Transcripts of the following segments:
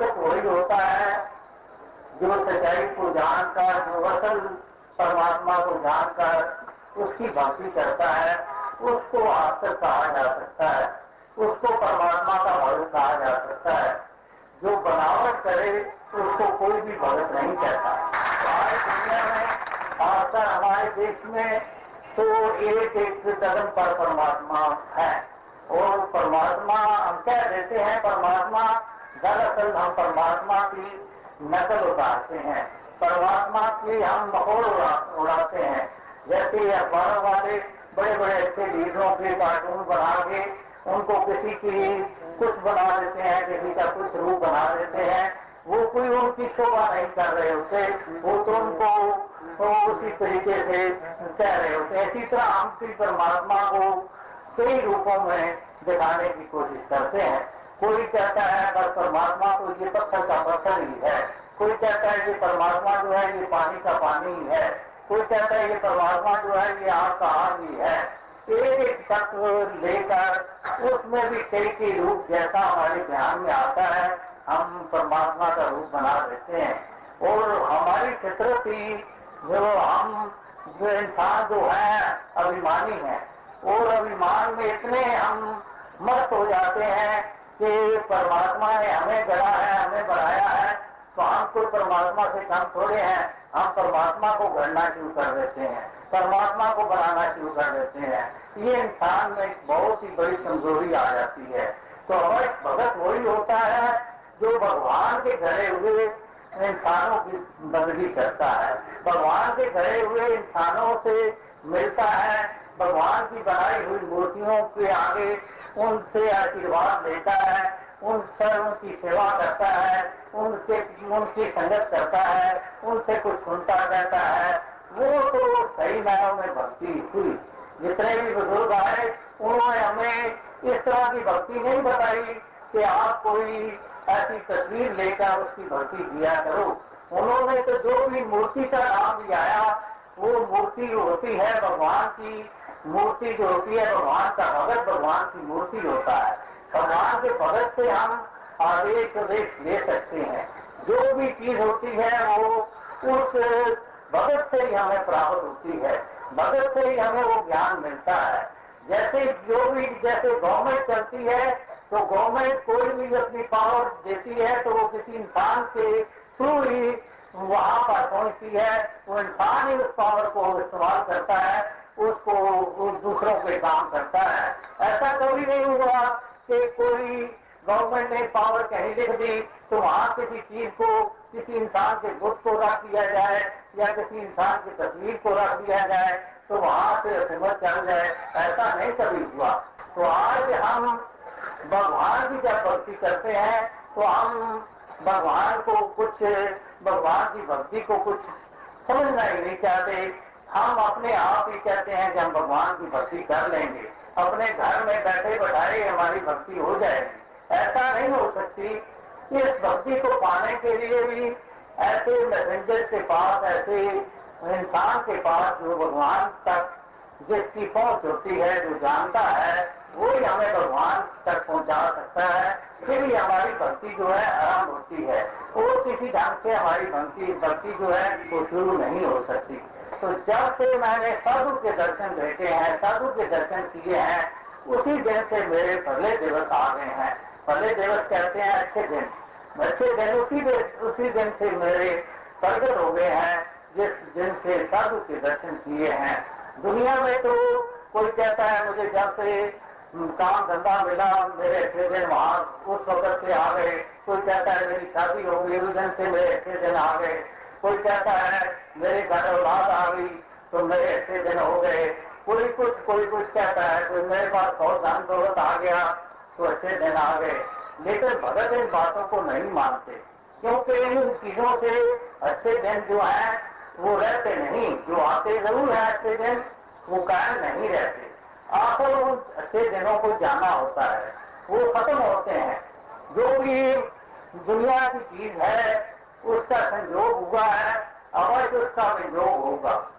भक्त वही होता है जो सच्चाई को जानकर, जो असल परमात्मा को जानकर उसकी भक्ति करता है, उसको आस्तर कहा जा सकता है, उसको परमात्मा का भगत कहा जा सकता है। जो बनावट करे, उसको कोई भी भगत नहीं कहता। हमारे दुनिया में आस्था हमारे देश में तो एक एक कदम पर परमात्मा है। और परमात्मा, हम कह देते हैं परमात्मा दरअसल हम परमात्मा की नकल उतारते हैं। परमात्मा की हम माहौल उड़ाते हैं। जैसे अखबारों वाले बड़े बड़े अच्छे लीडरों के कार्टून बना के उनको किसी की कुछ बना देते हैं, किसी का कुछ रूप बना देते हैं, वो कोई उनकी शोभा नहीं कर रहे होते, वो तो उनको तो उसी तरीके से कह रहे होते इसी तरह हम भी परमात्मा को कई रूपों में दिखाने की कोशिश करते हैं। कोई कहता है बस परमात्मा तो ये पत्थर का पत्थर ही है। कोई कहता है, ये परमात्मा जो है, ये पानी का पानी ही है। कोई कहता है, ये परमात्मा जो है, ये आग का आग ही है। एक एक तत्व लेकर उसमें भी कई कई रूप जैसा हमारे ध्यान में आता है, हम परमात्मा का रूप बना देते हैं। और हमारी फितरत ही जो हम, जो इंसान जो है, अभिमानी है। और अभिमान में इतने हम मस्त हो जाते हैं कि परमात्मा ने हमें गढ़ा है, हमें बढ़ाया है तो हम कोई परमात्मा से कम थोड़े हैं। हम परमात्मा को गढ़ना शुरू कर देते हैं, परमात्मा को बनाना शुरू कर देते हैं। ये इंसान में बहुत ही बड़ी कमज़ोरी आ जाती है। तो हमारे भगत वही होता है, जो भगवान के घरे हुए इंसानों की बंदगी करता है। भगवान के घरे हुए इंसानों से मिलता है। भगवान की बनाई हुई मूर्तियों के आगे उनसे आशीर्वाद लेता है, उन सर्व की सेवा करता है उनके उनकी संगत करता है, उनसे कुछ सुनता रहता है। वो तो सही मायनों में भक्ति हुई। जितने भी बुज़ुर्ग आए, उन्होंने हमें इस तरह की भक्ति नहीं बताई कि आप कोई ऐसी तस्वीर लेकर उसकी भक्ति दिया करो। उन्होंने तो जो भी मूर्ति का नाम आया वो मूर्ति होती है भगवान की मूर्ति जो होती है भगवान का भगत भगवान की मूर्ति होता है भगवान के भगत से हम आदेश प्रदेश ले सकते हैं। जो भी चीज़ होती है, वो उस भगत से ही हमें प्राप्त होती है। भगत से ही हमें वो ज्ञान मिलता है। जैसे जो भी, जैसे गवर्नमेंट चलती है तो गवर्नमेंट कोई भी अपनी पावर देती है तो वो किसी इंसान के थ्रू ही वहाँ पर पहुँचती है। वो इंसान ही उस पावर को इस्तेमाल करता है। उसको उस दूसरों पे काम करता है। ऐसा कभी नहीं हुआ कि कोई गवर्नमेंट ने पावर कहीं लिख दी तो वहाँ किसी चीज़ को, किसी इंसान के बुद्ध को रख दिया जाए, या किसी इंसान की तस्वीर को रख दिया जाए तो वहाँ से हुकूमत चल जाए। ऐसा नहीं कभी हुआ। तो आज हम भगवान की जब भक्ति करते हैं तो हम भगवान को कुछ, भगवान की भक्ति को कुछ समझना ही नहीं चाहते। हम अपने आप ही कहते हैं कि हम भगवान की भक्ति कर लेंगे। अपने घर में बैठे बैठाए हमारी भक्ति हो जाएगी। ऐसा नहीं हो सकती इस भक्ति को पाने के लिए भी ऐसे मैसेंजर के पास, ऐसे इंसान के पास जो भगवान तक जिसकी पहुँच होती है, जो जानता है, वो ही हमें भगवान तक पहुँचा सकता है। फिर ही हमारी भक्ति जो है आरंभ होती है। और किसी ढंग से हमारी भक्ति भक्ति जो है वो शुरू नहीं हो सकती। तो जब से मैंने साधु के दर्शन देखे हैं, साधु के दर्शन किए हैं, उसी दिन से मेरे पहले दिवस आ गए हैं। पहले दिवस कहते हैं अच्छे दिन। अच्छे दिन उसी दिन उसी दिन से मेरे प्रगट हो गए हैं, जिस दिन से साधु के दर्शन किए हैं। दुनिया में तो कोई कहता है, मुझे जब से काम धंधा मिला, मेरे अच्छे दिन वहाँ उस वक्त से आ गए। कोई कहता है, मेरी शादी हो गई, उस दिन से मेरे अच्छे दिन आ गए। कोई कहता है मेरे घर औलाद आ गई तो मेरे अच्छे दिन हो गए। कोई कुछ कोई कुछ कहता है, कोई मेरे पास बहुत धन दौलत आ गया तो अच्छे दिन आ गए। लेकिन भगत इन बातों को नहीं मानते, क्योंकि इन चीज़ों से अच्छे दिन जो है, वो रहते नहीं। जो आते ज़रूर है अच्छे दिन, वो कायम नहीं रहते। आखिर उन अच्छे दिनों को जाना होता है। वो खत्म होते हैं। जो भी दुनिया की चीज़ है, उसका संयोग हुआ है। अवश्य उसका वियोग होगा।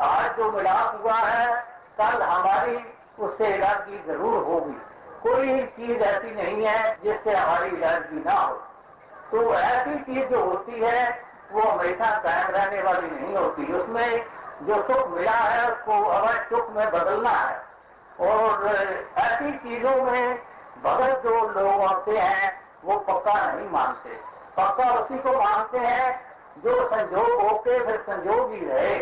आज जो मिलाप हुआ है, कल हमारी उससे इलाकी ज़रूर होगी। कोई चीज़ ऐसी नहीं है जिससे हमारी इलाजी ना हो। तो ऐसी चीज़ जो होती है, वो हमेशा कायम रहने वाली नहीं होती। उसमें जो सुख मिला है, उसको अवश्य सुख में बदलना है। और ऐसी चीज़ों में भगत जो लोग होते हैं, वो पक्का नहीं मानते। पक्का उसी को मानते हैं जो संजोग होके फिर संजोग ही रहे,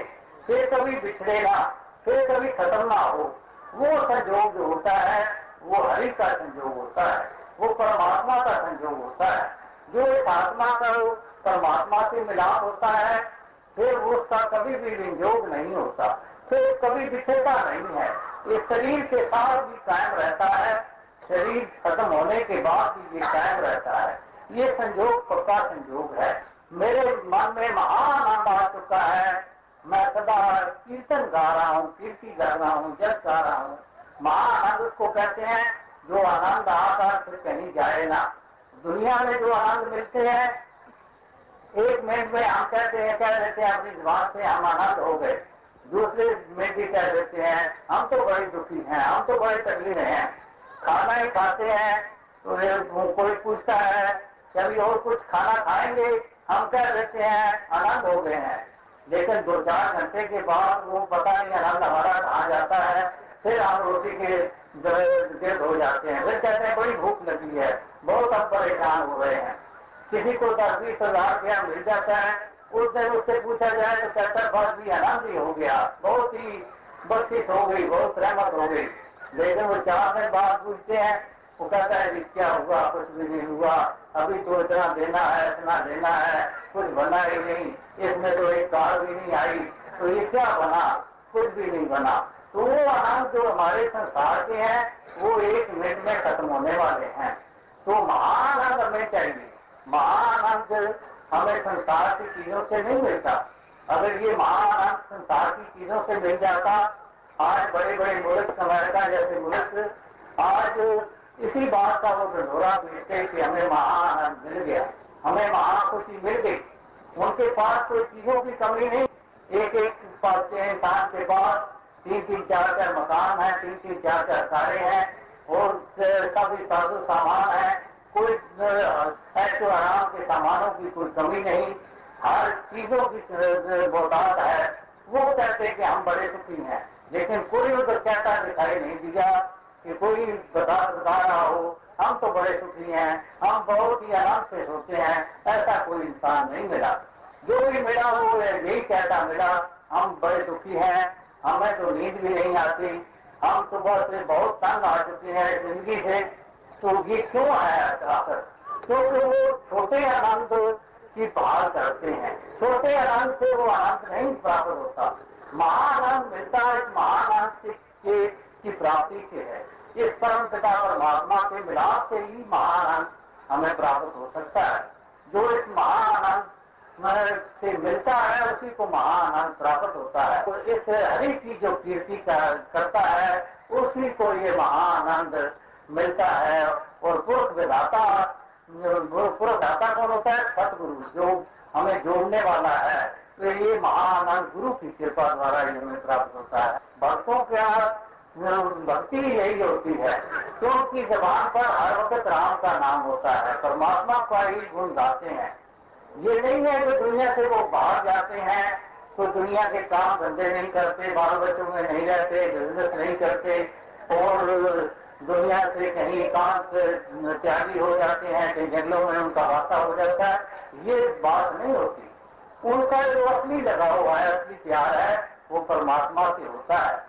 फिर कभी बिछड़ेगा, फिर कभी खत्म ना हो, वो संजोग जो होता है, वो हरि का संजोग होता है, वो परमात्मा का संजोग होता है। जो इस आत्मा का परमात्मा से मिलाप होता है, फिर उसका कभी भी विनियोग नहीं होता, फिर कभी बिछड़ता नहीं है। ये शरीर के साथ भी कायम रहता है, शरीर खत्म होने के बाद भी ये कायम रहता है। ये संजोग पक्का संजोग है। मेरे मन में महान आनंद आ चुका है। मैं सदा कीर्तन गा रहा हूँ, कीर्ति कर रहा हूँ जज गा रहा हूँ। महाआनंद उसको कहते हैं, जो आनंद आकर फिर कहीं जाए ना। दुनिया में जो आनंद मिलते हैं, एक मिनट में हम कहते हैं, कह देते हैं अपनी जबान से हम आनंद हो गए। दूसरे में भी कह देते हैं, हम तो बड़े दुखी हैं, हम तो बड़े तकलीफ़ हैं। खाना ही खाते हैं। तो कोई पूछता है कभी और कुछ खाना खाएँगे? हम कह देते हैं आनंद हो गए हैं। लेकिन दो चार घंटे के बाद वो पता नहीं आनंद हमारा कहा जाता है, फिर हम रोटी के गिरद हो जाते हैं। फिर कहते हैं, बड़ी भूख लगी है, बहुत हम परेशान हो रहे हैं। किसी को दस बीस हज़ार रुपया मिल जाता है? उस दिन उससे पूछा जाए तो कहता, बस भी आनंद ही हो गया। बहुत ही बख्शिश हो गई, बहुत रहमत हो गई। लेकिन वो चार दिन बाद पूछते हैं वो कहता है क्या हुआ? कुछ भी नहीं हुआ। अभी तो इतना देना है, इतना देना है। कुछ बना ही नहीं। इसमें तो एक कार भी नहीं आई। तो ये क्या बना? कुछ भी नहीं बना। तो वो आनंद जो हमारे संसार के हैं, वो एक मिनट में खत्म होने वाले हैं। तो महान महाआनंद हमें चाहिए। महान महाआनंद हमें संसार की चीज़ों से नहीं मिलता। अगर ये महान महाआनंद संसार की चीज़ों से मिल जाता, आज बड़े बड़े मुल्क अमेरिका जैसे मुल्क, आज इसी बात का वो ढंढोरा भेजते कि हमें महाआनंद मिल गया। हमें महाखुशी मिल गई। उनके पास कोई चीज़ों की कमी नहीं। एक एक पास इंसान के पास तीन तीन चार चार मकान है तीन तीन चार चार कारें हैं और सभी साधु सामान है। कोई ऐसे आराम के सामानों की कोई कमी नहीं। हर चीज़ों की बहुतात है। वो कहते हैं कि हम बड़े सुखी हैं। लेकिन कोई उधर कहता दिखाई नहीं दिया। कि कोई बता बता रहा हो, हम तो बड़े सुखी हैं, हम बहुत ही आराम से सोते हैं, ऐसा कोई इंसान नहीं मिला। जो भी मिला वो यही कहता मिला, हम बड़े दुखी हैं, हमें तो नींद भी नहीं आती। हम सुबह से बहुत तंग आ चुके हैं ज़िंदगी से तो ये क्यों आया आखिर क्योंकि वो छोटे आनंद की भाल करते हैं। छोटे आनंद से वो आनंद नहीं प्राप्त होता। महाआनंद मिलता है, महाआनंद के, की प्राप्ति से है। इस परम पिता परमात्मा के मिलाप से ही महाआनंद हमें प्राप्त हो सकता है। जो इस महाआनंद से मिलता है, उसी को महाआनंद प्राप्त होता है। तो इस हरि की जो कीर्ति करता है, उसी को ये महाआनंद मिलता है। और पुरुष विधाता पुरुष दाता कौन होता है? सतगुरु, जो हमें जोड़ने वाला है। तो ये महाआनंद गुरु की कृपा द्वारा ये हमें प्राप्त होता है। भक्तों का भक्ति यही होती है। तो जबान पर हर वक्त राम का नाम होता है, परमात्मा का ही गुण गाते हैं। ये नहीं है कि दुनिया से वो बाहर जाते हैं तो दुनिया के काम धंधे नहीं करते, बाल बच्चों में नहीं रहते बिज़नेस नहीं करते, और दुनिया से कहीं एकांत त्यागी हो जाते हैं, कहीं जंगलों में उनका वास्ता हो जाता है। ये बात नहीं होती। उनका जो असली लगाव हुआ है, असली प्यार है, वो परमात्मा से होता है।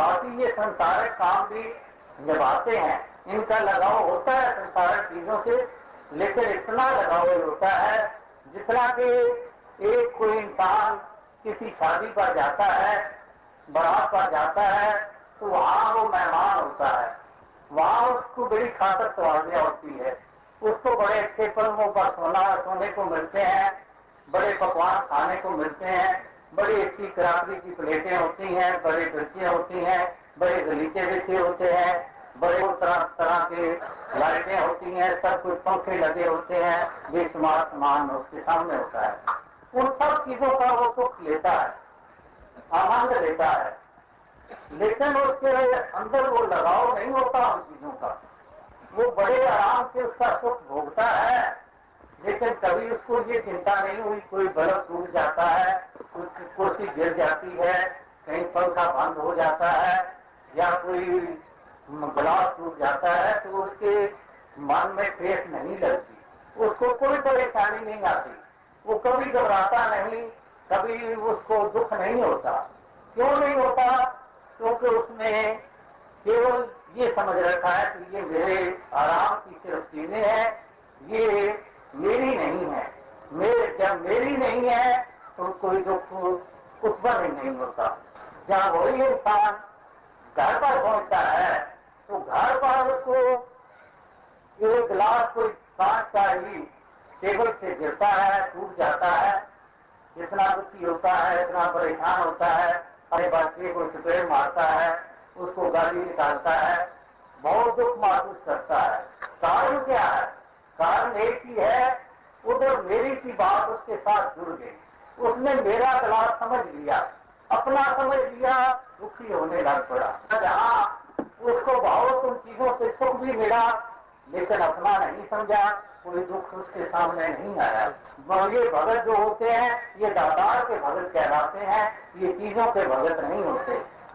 बाकी ये संसारक काम भी निभाते हैं। इनका लगाव होता है संसारक चीज़ों से, लेकिन इतना लगाव होता है, जितना कि एक कोई इंसान किसी शादी पर जाता है, बारात पर जाता है तो वहाँ वो मेहमान होता है। वहाँ उसको बड़ी खातर सवालियाँ होती है। उसको बड़े अच्छे पलंगों पर सोना, सोने को मिलते हैं, बड़े पकवान खाने को मिलते हैं। बड़ी अच्छी कराकरी की प्लेटें होती हैं, बड़ी ड्रिचियाँ होती हैं, बड़े गलीचे बिछे होते हैं, बड़े तरह तरह के लाइटें होती हैं, सब कुछ पंखे लगे होते हैं बेशुमार सामान उसके सामने होता है। उन सब चीज़ों का वो सुख लेता है, आनंद लेता है। लेकिन उसके अंदर वो लगाव नहीं होता उन चीज़ों का। वो बड़े आराम से उसका सुख भोगता है, लेकिन कभी उसको ये चिंता नहीं हुई, कोई बल्ब टूट जाता है कुर्सी गिर जाती है, कहीं पंखा बंद हो जाता है, या कोई गिलास टूट जाता है तो उसके मन में ठेस नहीं लगती। उसको कोई परेशानी नहीं आती। वो कभी घबराता नहीं, कभी उसको दुख नहीं होता। क्यों नहीं होता? क्योंकि उसने केवल ये समझ रखा है कि ये मेरे आराम की सिर्फ़ चीज़ें हैं ये मेरी नहीं है मेरे जब मेरी नहीं है तो कोई दुख उत्पन्न ही नहीं होता जब वही इंसान घर पर पहुँचता है तो घर पर उसको एक गिलास कोई कांच का ही टेबल से गिरता है, टूट जाता है इतना दुखी होता है, इतना परेशान होता है, अपने बच्चे को चपेट मारता है, उसको गाली निकालता है, बहुत दुख महसूस करता है। कारण क्या है? कारण एक ही है, उधर मेरी की बात उसके साथ जुड़ गई। उसने मेरा गला समझ लिया। अपना समझ लिया दुखी होने लग पड़ा। जहाँ उसको बहुत उन चीज़ों से सुख भी मिला, लेकिन अपना नहीं समझा, कोई दुख उसके सामने नहीं आया। ये भगत जो होते हैं, ये दादार के भगत कहलाते हैं, ये चीज़ों के भगत नहीं होते।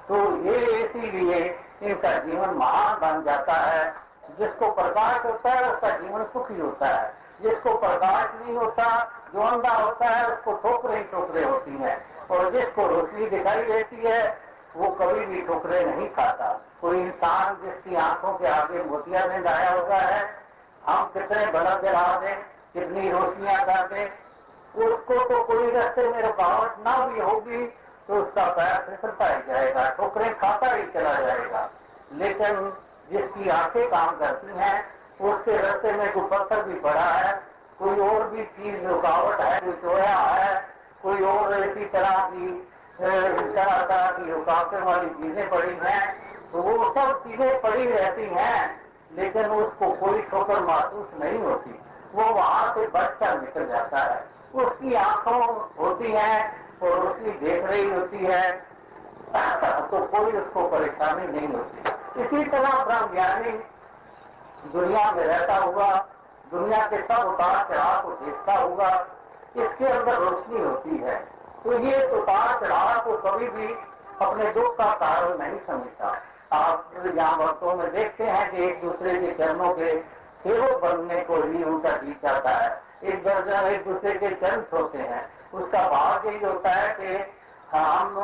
तो ये इसीलिए इनका जीवन महान बन जाता है। जिसको प्रकाश होता है, उसका जीवन सुखी होता है। जिसको प्रकाश नहीं होता, जो अंधा होता है, उसको ठोकरे ही ठोकरे होती हैं। और जिसको रोशनी दिखाई देती है, वो कभी भी ठोकरे नहीं खाता। कोई इंसान जिसकी आँखों के आगे मोतिया में लाया हुआ है, हम कितने बड़ा जला दें कितनी रोशनियाँ कर दें उसको तो कोई रस्ते में रुकावट ना भी होगी तो उसका पैर फिसलता ही जाएगा, ठोकरें खाता ही चला जाएगा। लेकिन जिसकी आँखें काम करती हैं, उसके रस्ते में कोई पत्थर भी पड़ा है, कोई और भी चीज़ रुकावट है, कोई चोया है कोई और इसी तरह की तरह तरह की रुकावटें वाली चीज़ें पड़ी हैं तो वो सब चीज़ें पड़ी रहती हैं, लेकिन उसको कोई ठोकर महसूस नहीं होती। वो वहाँ से बचकर निकल जाता है। उसकी आँखों होती हैं और उसकी देख रही होती है तो कोई उसको परेशानी नहीं होती। इसी तरह ब्रह्म ज्ञानी दुनिया में रहता हुआ, दुनिया के सब उतार चढ़ाव को देखता हुआ इसके अंदर रोशनी होती है। तो ये उतार चढ़ाव को कभी भी अपने दुख का कारण नहीं समझता। आप यहाँ वक्तों में देखते हैं कि एक दूसरे के चरणों के सेवक बनने को ही उनका जी चाहता है। एक दर्जन, एक दूसरे के चरण छोड़ते हैं। उसका भाव यही होता है कि हम,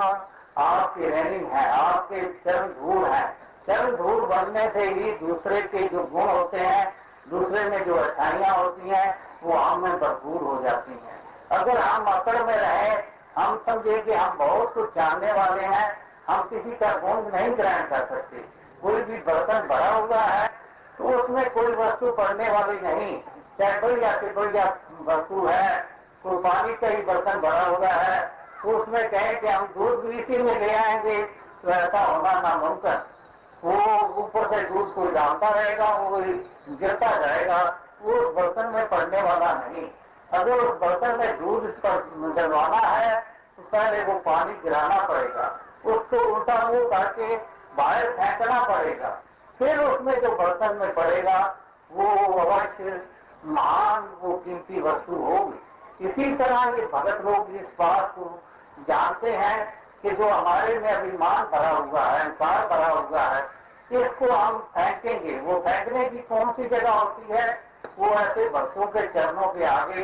आपके रैनिंग है, आपके चरण धूल है। चरण धूल बनने से ही दूसरे के जो गुण होते हैं, दूसरे में जो अच्छाइयाँ होती हैं, वो हम में भरपूर हो जाती हैं। अगर हम अकड़ में रहे, हम समझे कि हम बहुत कुछ जानने वाले हैं, हम किसी का गुण नहीं ग्रहण कर सकते। कोई भी बर्तन भरा हुआ है तो उसमें कोई वस्तु पड़ने वाली नहीं। चाहे कोई या से बढ़िया वस्तु है तो पानी का ही बर्तन भरा हुआ है तो उसमें कहें कि हम दूध भी इसी में ले आएँगे तो ऐसा होना नामुमकिन। वो ऊपर से दूध कोई डालता रहेगा, वो गिरता जाएगा, वो बर्तन में पड़ने वाला नहीं। अगर उस बर्तन में दूध डलवाना है तो पहले वो पानी गिराना पड़ेगा। उसको उल्टा मुँह करके बाहर फेंकना पड़ेगा। फिर उसमें जो बर्तन में पड़ेगा, वो अवश्य महान वो कीमती वस्तु होगी। इसी तरह ये भगत लोग इस बात को जानते हैं कि जो हमारे में अभिमान भरा हुआ है, अहंकार भरा हुआ है, इसको हम फेंकेंगे। वो फेंकने की कौन सी जगह होती है? वो ऐसे भक्तों के चरणों के आगे,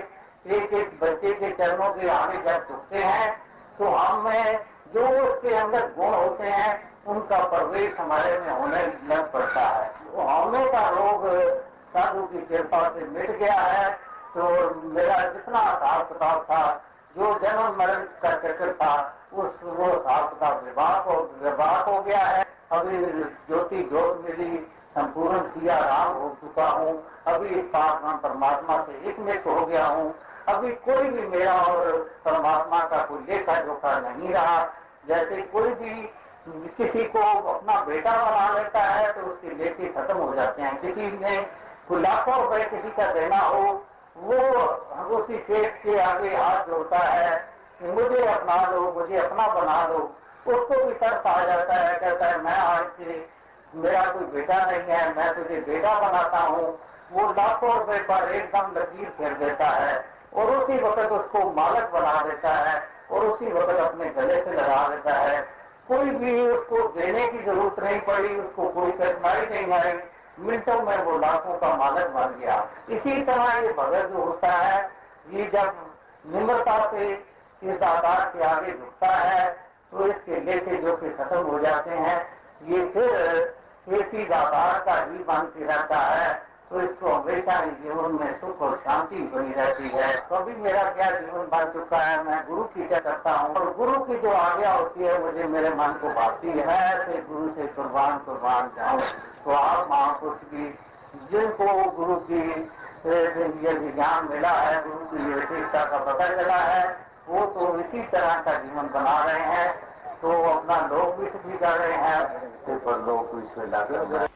एक एक बच्चे के चरणों के आगे जब झुकते हैं तो हमें जो उसके अंदर गुण होते हैं, उनका प्रवेश हमारे में होने लग पड़ता है। वो होने का रोग साधु की कृपा से मिट गया है। तो मेरा जितना हिसाब किताब था, जो जन्म मरण का चक्कर था, उस वो हिसाब किताब विवाह हो विवाह हो गया है। अभी ज्योति ज्योत मिली संपूर्ण किया राम हो चुका हूँ। अभी इस पासमान परमात्मा से एक मित्र हो गया हूँ। अभी कोई भी मेरा और परमात्मा का कोई लेखा जोखा नहीं रहा। जैसे कोई भी किसी को अपना बेटा बना लेता है तो उसके लेखे खत्म हो जाते हैं। किसी ने लाखों रुपए किसी का देना हो, वो उसी शेख के आगे हाथ जोड़ता है मुझे अपना दो, मुझे अपना बना दो। उसको भी तरस आ जाता है, कहता है, मैं आज से मेरा कोई बेटा नहीं है, मैं तुझे बेटा बनाता हूँ। वो लाखों रुपए पर एकदम लकीर फेर देता है और उसी वक्त उसको मालक बना देता है और उसी वक्त अपने गले से लगा देता है। कोई भी उसको देने की ज़रूरत नहीं पड़ी, उसको कोई कठिनाई नहीं आई। मिनटों में वो लाखों का मालक बन गया। इसी तरह ये भगत जो होता है, ये जब निम्रता से इस दातार के आगे झुकता है तो इसके लेके जो कि खत्म हो जाते हैं। ये फिर इसी दातार का ही बन रहता है तो इसको हमेशा ही जीवन में सुख और शांति बनी रहती है। तो अभी मेरा क्या जीवन बन चुका है, मैं गुरु की क्या करता हूँ। और गुरु की जो आज्ञा होती है मुझे मेरे मन को भाती है, ऐसे गुरु से कुर्बान कुर्बान जाऊँ तो आप महापुरुष की, जिनको गुरु की ये ज्ञान मिला है, गुरु की विशेषता का पता चला है, वो तो इसी तरह का जीवन बना रहे हैं। तो अपना लोग भी सुखी कर रहे हैं पर लोग भी इसमें लगे